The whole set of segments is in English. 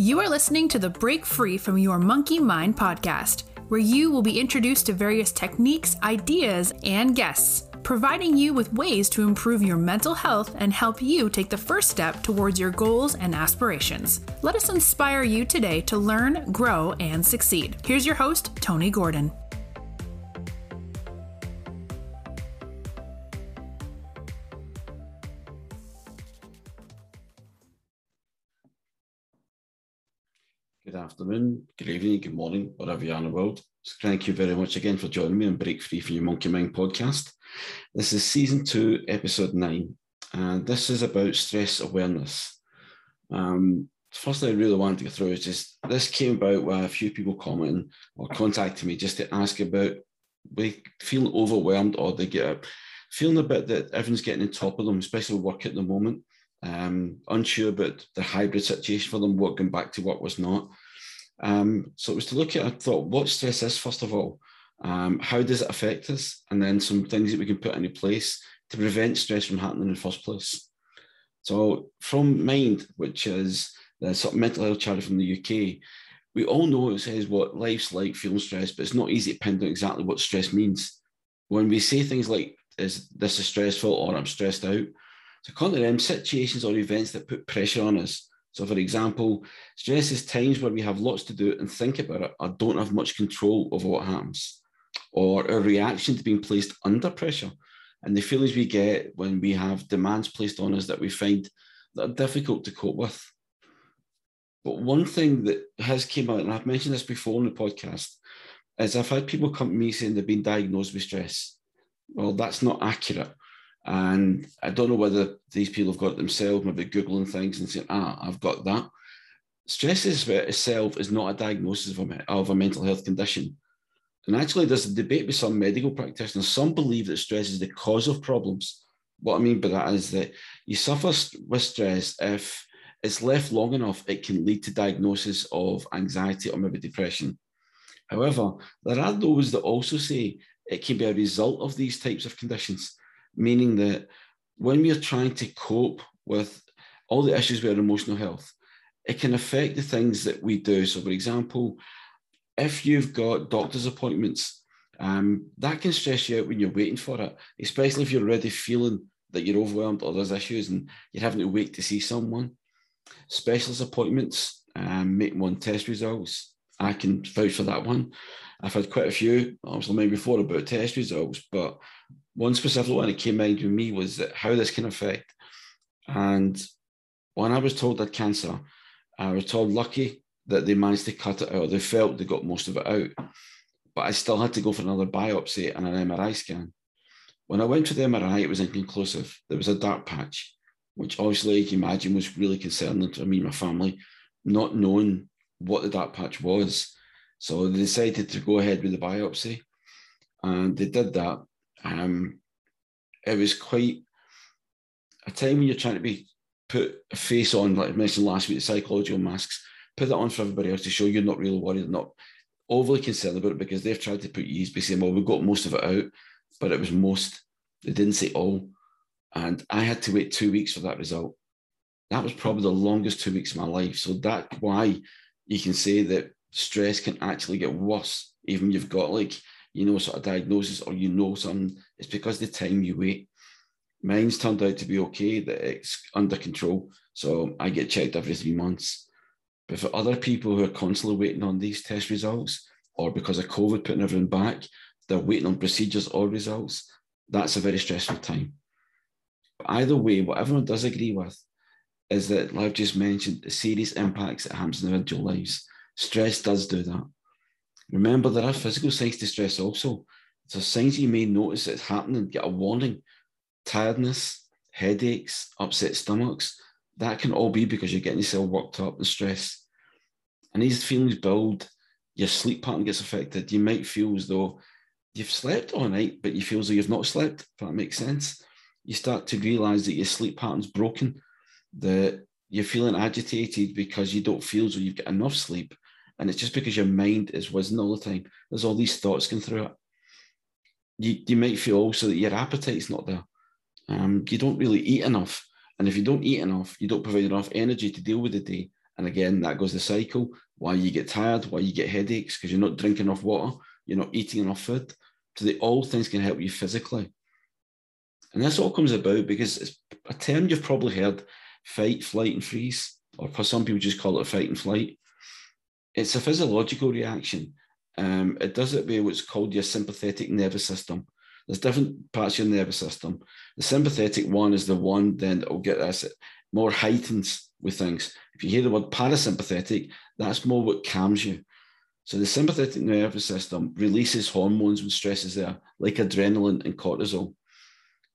You are listening to the Break Free from Your Monkey Mind podcast, where you will be introduced to various techniques, ideas, and guests, providing you with ways to improve your mental health and help you take the first step towards your goals and aspirations. Let us inspire you today to learn, grow, and succeed. Here's your host, Tony Gordon. Afternoon, good evening, good morning, wherever you are in the world. So thank you very much again for joining me on Break Free from Your Monkey Mind podcast. This is season two, episode nine, and this is about stress awareness. Um, first thing I really wanted to go through is just this came about with a few people commenting or contacting me just to ask about they feeling overwhelmed or they get feeling a bit that everyone's getting on top of them, especially work at the moment um, unsure about the hybrid situation for them, working back to work was not. Um, so it was to look at, I thought, what stress is, first of all, um, how does it affect us? And then some things that we can put into place to prevent stress from happening in the first place. So from Mind, which is the sort of mental health charity from the UK, we all know it says what life's like feeling stressed, but it's not easy to pin down exactly what stress means. When we say things like, is this is stressful or I'm stressed out, so currently them situations or events that put pressure on us. So for example, stress is times where we have lots to do and think about it or don't have much control over what happens. Or a reaction to being placed under pressure and the feelings we get when we have demands placed on us that we find that are difficult to cope with. But one thing that has came out, and I've mentioned this before in the podcast, is I've had people come to me saying they've been diagnosed with stress. Well, that's not accurate. And I don't know whether these people have got it themselves, maybe Googling things and saying, ah, I've got that. Stress itself is not a diagnosis of a, of a mental health condition. And actually, there's a debate with some medical practitioners. Some believe that stress is the cause of problems. What I mean by that is that you suffer with stress if it's left long enough, it can lead to diagnosis of anxiety or maybe depression. However, there are those that also say it can be a result of these types of conditions meaning that when we are trying to cope with all the issues with our emotional health, it can affect the things that we do. So, for example, if you've got doctor's appointments, um, that can stress you out when you're waiting for it, especially if you're already feeling that you're overwhelmed or there's issues and you're having to wait to see someone. Specialist appointments, um, make one test results. I can vouch for that one. I've had quite a few, obviously, maybe before about test results, but one specific one that came out with me was that how this can affect. And when I was told that cancer, I was told lucky that they managed to cut it out. They felt they got most of it out. But I still had to go for another biopsy and an MRI scan. When I went to the MRI, it was inconclusive. There was a dark patch, which obviously you can imagine was really concerning to me and my family, not knowing what the dark patch was. So they decided to go ahead with the biopsy. And they did that. Um, it was quite a time when you're trying to be put a face on, like I mentioned last week, the psychological masks, put that on for everybody else to show you're not really worried, not overly concerned about it because they've tried to put you by saying, well, we got most of it out, but it was most. They didn't say all. And I had to wait two weeks for that result. That was probably the longest two weeks of my life. So that's why you can say that stress can actually get worse, even you've got like you know, sort of diagnosis or you know something, it's because the time you wait. Mine's turned out to be okay, that it's under control. So I get checked every three months. But for other people who are constantly waiting on these test results, or because of COVID putting everything back, they're waiting on procedures or results, that's a very stressful time. But either way, what everyone does agree with is that, I've just mentioned, the serious impacts it has in individual lives. Stress does do that. Remember, there are physical signs to stress also. So signs you may notice it's happening, get a warning. Tiredness, headaches, upset stomachs, that can all be because you're getting yourself worked up and stressed. And these feelings build, your sleep pattern gets affected. You might feel as though you've slept all night, but you feel as though you've not slept, if that makes sense. You start to realize that your sleep pattern's broken, that you're feeling agitated because you don't feel though you've got enough sleep and it's just because your mind is whizzing all the time. There's all these thoughts going through it. You, you might feel also that your appetite's not there. Um, you don't really eat enough. And if you don't eat enough, you don't provide enough energy to deal with the day. And again, that goes the cycle. Why you get tired, why you get headaches, because you're not drinking enough water, you're not eating enough food. So the all things can help you physically. And this all comes about because it's a term you've probably heard fight, flight, and freeze, or some people just call it fight and flight. It's a physiological reaction. Um, it does it by what's called your sympathetic nervous system. There's different parts of your nervous system. The sympathetic one is the one then that will get us more heightened with things. If you hear the word parasympathetic, that's more what calms you. So the sympathetic nervous system releases hormones when stress is there, like adrenaline and cortisol.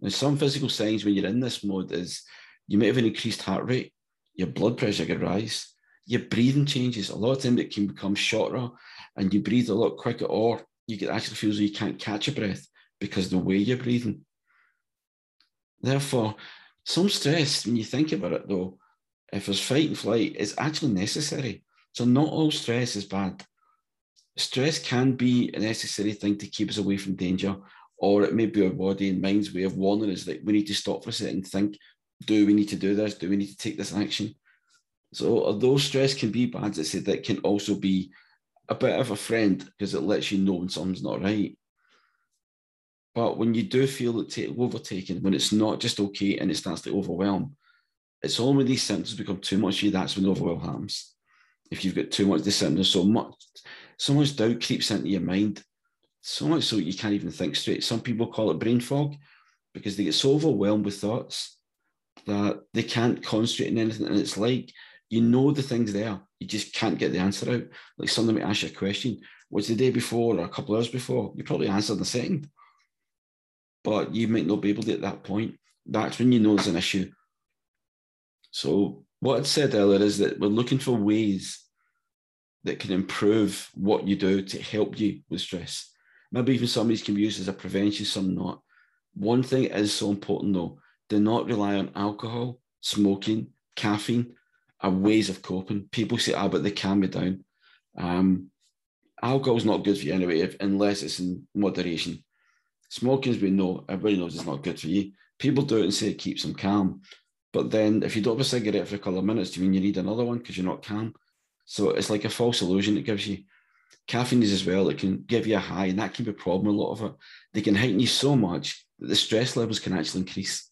Now, some physical signs when you're in this mode is you might have an increased heart rate, your blood pressure can rise, your breathing changes. A lot of time it can become shorter and you breathe a lot quicker, or you can actually feel as though you can't catch a breath because the way you're breathing. Therefore, some stress, when you think about it though, if there's fight and flight, is actually necessary. So not all stress is bad. Stress can be a necessary thing to keep us away from danger, or it may be our body and mind's way of warning us that we need to stop for a second and think, do we need to do this? Do we need to take this action? So although stress can be bad, I said that can also be a bit of a friend because it lets you know when something's not right. But when you do feel it take, overtaken, when it's not just okay and it starts to overwhelm, it's all when these symptoms become too much you, that's when overwhelm happens. If you've got too much the symptoms, so much, so much doubt creeps into your mind, so much so you can't even think straight. Some people call it brain fog because they get so overwhelmed with thoughts that they can't concentrate on anything. And it's like you know the thing's there, you just can't get the answer out. Like somebody might ask you a question, was the day before or a couple of hours before? You probably answered in a second but you might not be able to at that point. That's when you know there's an issue. So what I said earlier is that we're looking for ways that can improve what you do to help you with stress. Maybe even some of these can be used as a prevention, some not. One thing is so important though, do not rely on alcohol, smoking, caffeine are ways of coping. People say, ah, but they calm me down. Um, alcohol's not good for you anyway, unless it's in moderation. Smoking, as we know, everybody knows it's not good for you. People do it and say it keeps them calm. But then if you have a cigarette for a couple of minutes, do you mean you need another one because you're not calm? So it's like a false illusion it gives you. Caffeine is as well, it can give you a high, and that can be a problem, a lot of it. They can heighten you so much that the stress levels can actually increase.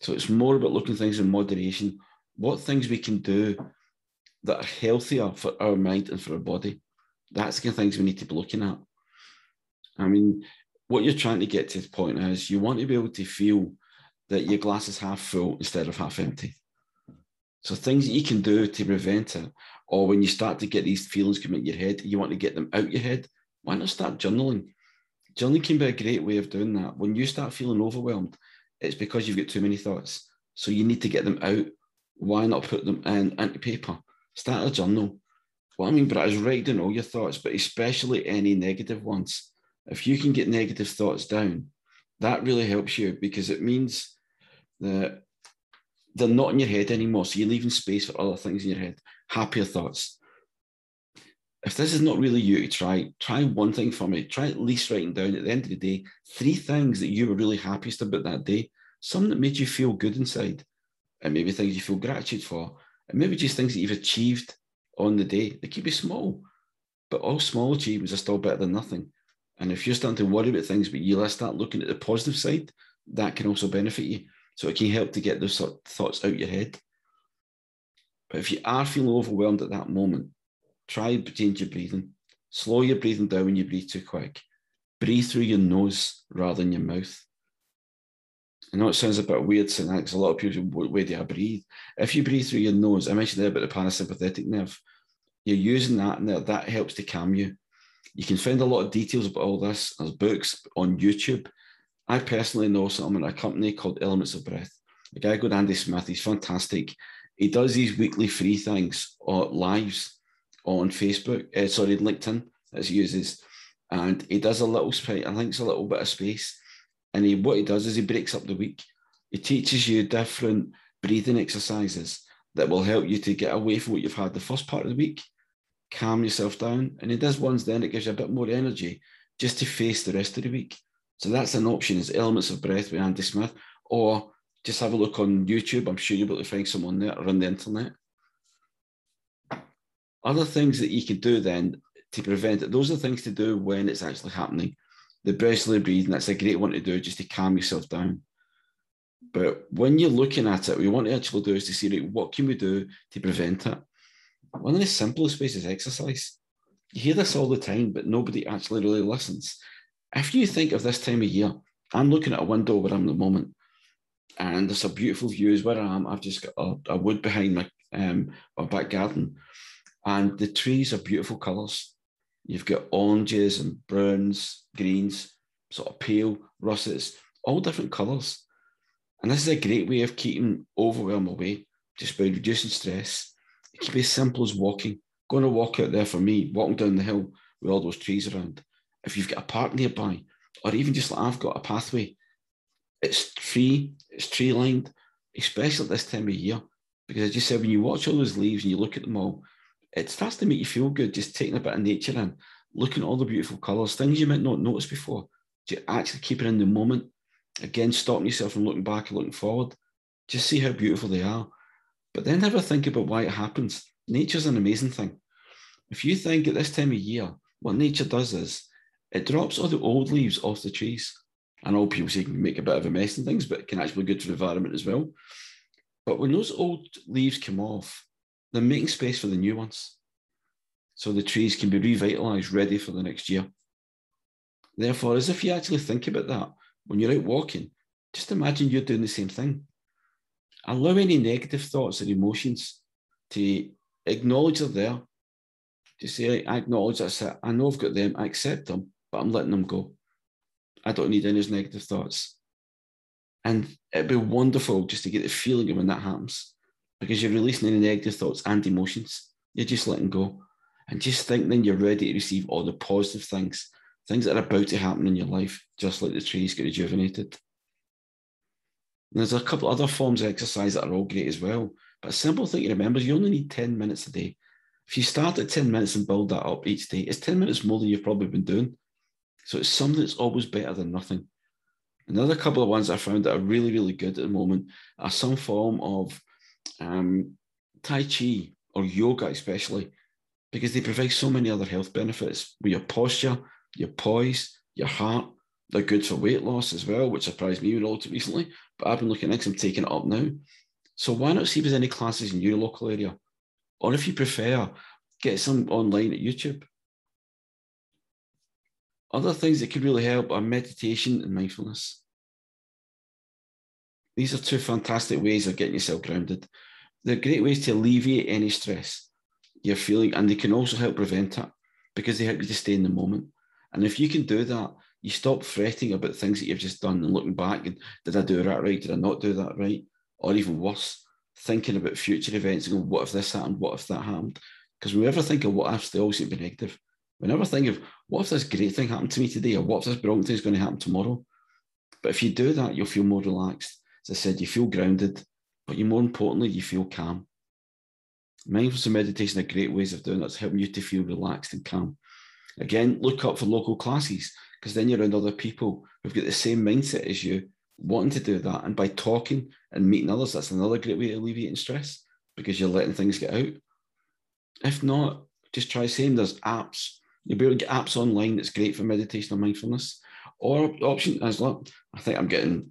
So it's more about looking things in moderation, what things we can do that are healthier for our mind and for our body. That's the kind of things we need to be looking at. I mean, what you're trying to get to the point is you want to be able to feel that your glass is half full instead of half empty. So things that you can do to prevent it, or when you start to get these feelings come in your head, you want to get them out your head. Why not start journaling? Journaling can be a great way of doing that. When you start feeling overwhelmed, it's because you've got too many thoughts. So you need to get them out. Why not put them in into paper? Start a journal. What I mean by is write down all your thoughts, but especially any negative ones if you can get negative thoughts down, that really helps you because it means that they're not in your head anymore. So you're leaving space for other things in your head, happier thoughts. If this is not really you try, try one thing for me. Try at least writing down at the end of the day three things that you were really happiest about that day, some that made you feel good inside, and maybe things you feel gratitude for, and maybe just things that you've achieved on the day. They could be small, but all small achievements are still better than nothing. And if you're starting to worry about things, but you start looking at the positive side, that can also benefit you. So it can help to get those sort of thoughts out your head. But if you are feeling overwhelmed at that moment, try to change your breathing. Slow your breathing down when you breathe too quick. Breathe through your nose rather than your mouth. I know it sounds a bit weird saying that because a lot of people, where do I breathe? If you breathe through your nose, I mentioned there about the parasympathetic nerve, you're using that and that helps to calm you. You can find a lot of details about all this. There's books on YouTube. I personally know someone at a company called Elements of Breath. A guy called Andy Smith. He's fantastic. He does these weekly free things or uh, lives on Facebook. Uh, sorry, LinkedIn as he uses, and he does a little. I think it's a little bit of space. And he what he does is he breaks up the week. He teaches you different breathing exercises that will help you to get away from what you've had the first part of the week calm yourself down. And he does ones then it gives you a bit more energy just to face the rest of the week. So that's an option is Elements of Breath with Andy Smith, or just have a look on YouTube. I'm sure you'll be able to find someone there or on the internet. Other things that you can do then to prevent it, those are things to do when it's actually happening. The breathly breathing, that's a great one to do just to calm yourself down. But when you're looking at it, what you want to actually do is to see what can we do to prevent it. One of the simplest ways is exercise. You hear this all the time, but nobody actually really listens. If you think of this time of year, I'm looking at a window where I'm at the moment, and there's a beautiful view is where I am. I've just got a, a wood behind my um, my back garden, and the trees are beautiful colours. You've got oranges and browns, greens, sort of pale russets, all different colours. And this is a great way of keeping overwhelm away, just by reducing stress. It can be as simple as walking. Going to walk out there for me, walking down the hill with all those trees around. If you've got a park nearby, or even just like I've got a pathway, it's tree, it's tree lined, especially at this time of year. Because as you said, when you watch all those leaves and you look at them all, it starts to make you feel good just taking a bit of nature in, looking at all the beautiful colours, things you might not notice before. You actually keep it in the moment Again, stopping yourself from looking back and looking forward. Just see how beautiful they are. But then never think about why it happens. Nature's an amazing thing. If you think at this time of year, what nature does is it drops all the old leaves off the trees. And all people say can make a bit of a mess and things, but it can actually be good for the environment as well. But when those old leaves come off, they're making space for the new ones. So the trees can be revitalized, ready for the next year. Therefore, as if you actually think about that, when you're out walking, just imagine you're doing the same thing. Allow any negative thoughts or emotions to acknowledge they're there. Just say, I acknowledge that's it. I know I've got them, I accept them, but I'm letting them go. I don't need any negative thoughts. And it'd be wonderful just to get the feeling of when that happens because you're releasing any negative thoughts and emotions. You're just letting go. And just think then you're ready to receive all the positive things things that are about to happen in your life, just like the trees get rejuvenated. And there's a couple other forms of exercise that are all great as well. But a simple thing to remember is you only need 10 minutes a day. If you start at 10 minutes and build that up each day, it's 10 minutes more than you've probably been doing. So it's something that's always better than nothing. Another couple of ones I found that are really, really good at the moment are some form of um, Tai Chi or yoga, especially, because they provide so many other health benefits with your posture, your poise, your heart. They're good for weight loss as well, which surprised me relatively recently. But I've been looking at I'm taking it up now. So why not see if there's any classes in your local area? Or if you prefer, get some online at YouTube. Other things that could really help are meditation and mindfulness. These are two fantastic ways of getting yourself grounded. They're great ways to alleviate any stress you're feeling, and they can also help prevent it because they help you to stay in the moment. And if you can do that, you stop fretting about things that you've just done and looking back and did I do that right? Did I not do that right? Or even worse, thinking about future events and going, what if this happened? What if that happened? Because we never think of what ifs, they always seem to be negative. We never think of what if this great thing happened to me today or what if this wrong thing is going to happen tomorrow. But if you do that, you'll feel more relaxed. As I said, you feel grounded, but you more importantly, you feel calm. Mindfulness and meditation are great ways of doing that, helping you to feel relaxed and calm. Again, look up for local classes because then you're around other people who've got the same mindset as you, wanting to do that. And by talking and meeting others, that's another great way of alleviating stress because you're letting things get out. If not, just try saying there's apps. You'll be able to get apps online that's great for meditation and mindfulness. Or option as well, I think I'm getting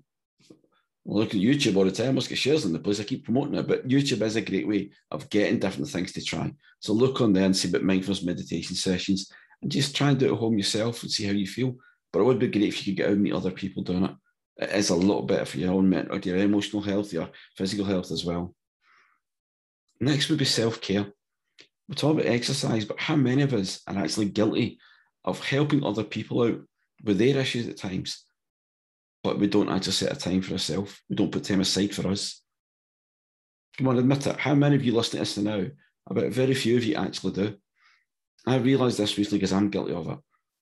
look at YouTube all the time. I must get shares in the place. I keep promoting it, but YouTube is a great way of getting different things to try. So look on there and see about mindfulness meditation sessions and just try and do it at home yourself and see how you feel. But it would be great if you could get out and meet other people doing it. It is a lot better for your own mental, your emotional health, your physical health as well. Next would be self care. We talk about exercise, but how many of us are actually guilty of helping other people out with their issues at times, we don't actually set a time for ourselves? We don't put time aside for us. Come on, admit it. How many of you listening to this now? About very few of you actually do. I realised this recently because I'm guilty of it.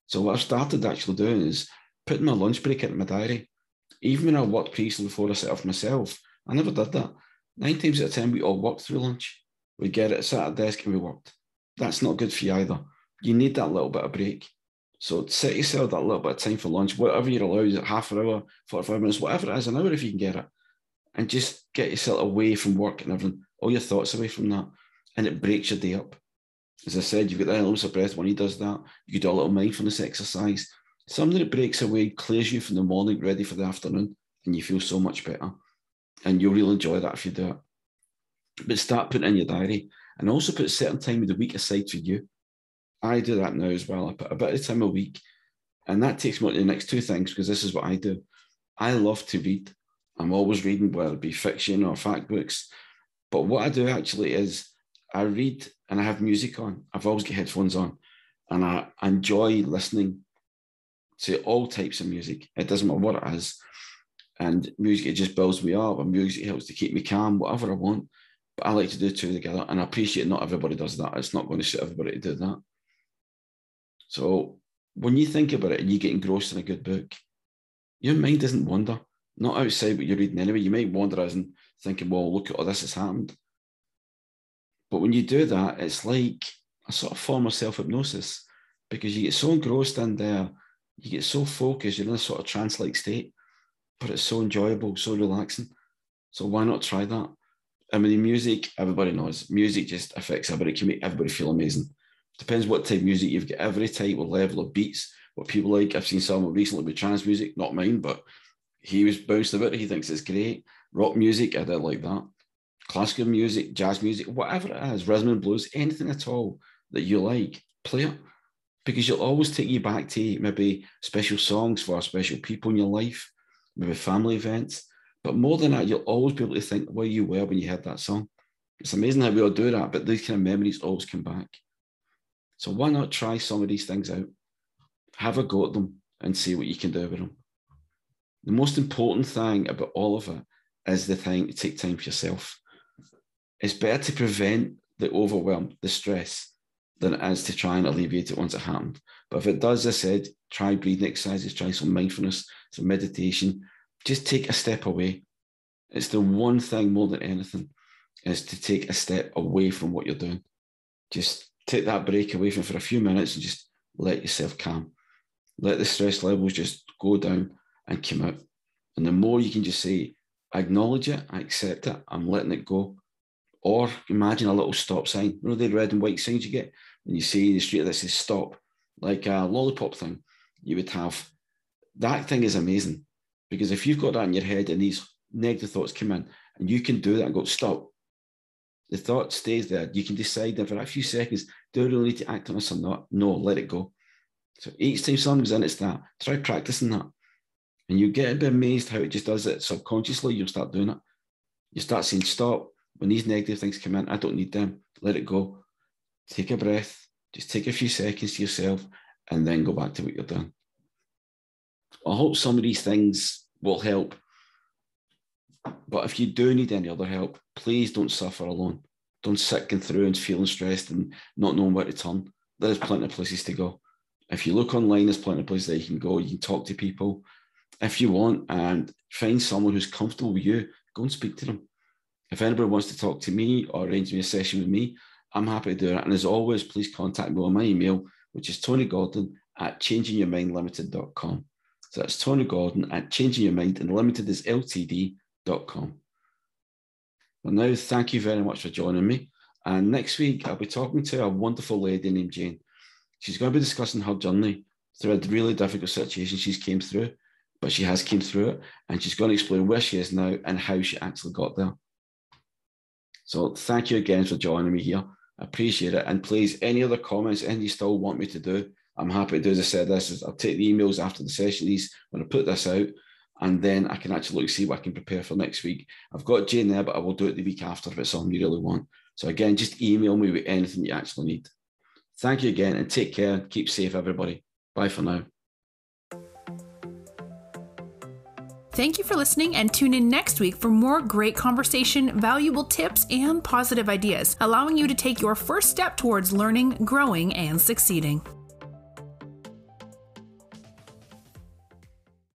So what I've started actually doing is putting my lunch break into my diary. Even when I worked previously before I set off myself, I never did that. Nine times out of ten, we all worked through lunch. We get it, sat at a desk and we worked. That's not good for you either. You need that little bit of break. So set yourself that little bit of time for lunch, whatever you're allowed, half an hour, 45 minutes, whatever it is, an hour if you can get it. And just get yourself away from work and everything, all your thoughts away from that. And it breaks your day up. As I said, you've got that bit of breath when he does that. You do a little mindfulness exercise, something that breaks away, clears you from the morning, ready for the afternoon, and you feel so much better. And you'll really enjoy that if you do it. But start putting in your diary and also put a certain time of the week aside for you. I do that now as well. I put a bit of time a week, and that takes me to the next two things because this is what I do. I love to read. I'm always reading, whether it be fiction or fact books. But what I do actually is I read and I have music on. I've always got headphones on, and I enjoy listening to all types of music. It doesn't matter what it is. And music, it just builds me up, and music helps to keep me calm, whatever I want. But I like to do two together, and I appreciate not everybody does that. It's not going to suit everybody to do that. So when you think about it and you get engrossed in a good book, your mind doesn't wander. Not outside what you're reading anyway. You might wander as in thinking, well, look at all this has happened. But when you do that, it's like a sort of form of self hypnosis because you get so engrossed in there, you get so focused, you're in a sort of trance like state, but it's so enjoyable, so relaxing. So why not try that? I mean, music, everybody knows, music just affects everybody, it can make everybody feel amazing. Depends what type of music you've got, every type of level of beats, what people like. I've seen someone recently with trance music, not mine, but he was bounced about it. He thinks it's great. Rock music, I don't like that. Classical music, jazz music, whatever it is, rhythm and blues, anything at all that you like, play it because you'll always take you back to maybe special songs for special people in your life, maybe family events. But more than that, you'll always be able to think where you were when you heard that song. It's amazing how we all do that, but these kind of memories always come back. So why not try some of these things out? Have a go at them and see what you can do with them. The most important thing about all of it is the time to take time for yourself. It's better to prevent the overwhelm, the stress, than it is to try and alleviate it once it happened. But if it does, as I said, try breathing exercises, try some mindfulness, some meditation. Just take a step away. It's the one thing more than anything is to take a step away from what you're doing. Just take that break away from for a few minutes and just let yourself calm. Let the stress levels just go down and come out. And the more you can just say, acknowledge it, I accept it, I'm letting it go. Or imagine a little stop sign. You know the red and white signs you get when you see the street that says stop, like a lollipop thing. You would have that thing is amazing because if you've got that in your head and these negative thoughts come in and you can do that and go stop, the thought stays there. You can decide in for a few seconds, do I really need to act on this or not? No, let it go. So each time something comes in, it's that. Try practicing that. And you get a bit amazed how it just does it subconsciously. You'll start doing it. You start saying, stop. When these negative things come in, I don't need them. Let it go. Take a breath. Just take a few seconds to yourself and then go back to what you're doing. I hope some of these things will help. But if you do need any other help, please don't suffer alone. Don't sit going through and feeling stressed and not knowing where to turn. There's plenty of places to go. If you look online, there's plenty of places that you can go. You can talk to people if you want and find someone who's comfortable with you, go and speak to them. If anybody wants to talk to me or arrange me a session with me, I'm happy to do it. And as always, please contact me on my email, which is Tony Gordon at changingyourmindlimited.com. So that's Tony Gordon at changingyourmind and limited ltd.com. Well, now, thank you very much for joining me. And next week, I'll be talking to a wonderful lady named Jane. She's going to be discussing her journey through a really difficult situation she's came through but she has came through it and she's going to explain where she is now and how she actually got there. So thank you again for joining me here. I appreciate it. And please, any other comments, any you still want me to do, I'm happy to do. As I said, this is I'll take the emails after the session. These when I put this out, and then I can actually look see what I can prepare for next week. I've got Jane there, but I will do it the week after if it's something you really want. So again, just email me with anything you actually need. Thank you again and take care. Keep safe, everybody. Bye for now. Thank you for listening and tune in next week for more great conversation, valuable tips, and positive ideas, allowing you to take your first step towards learning, growing, and succeeding.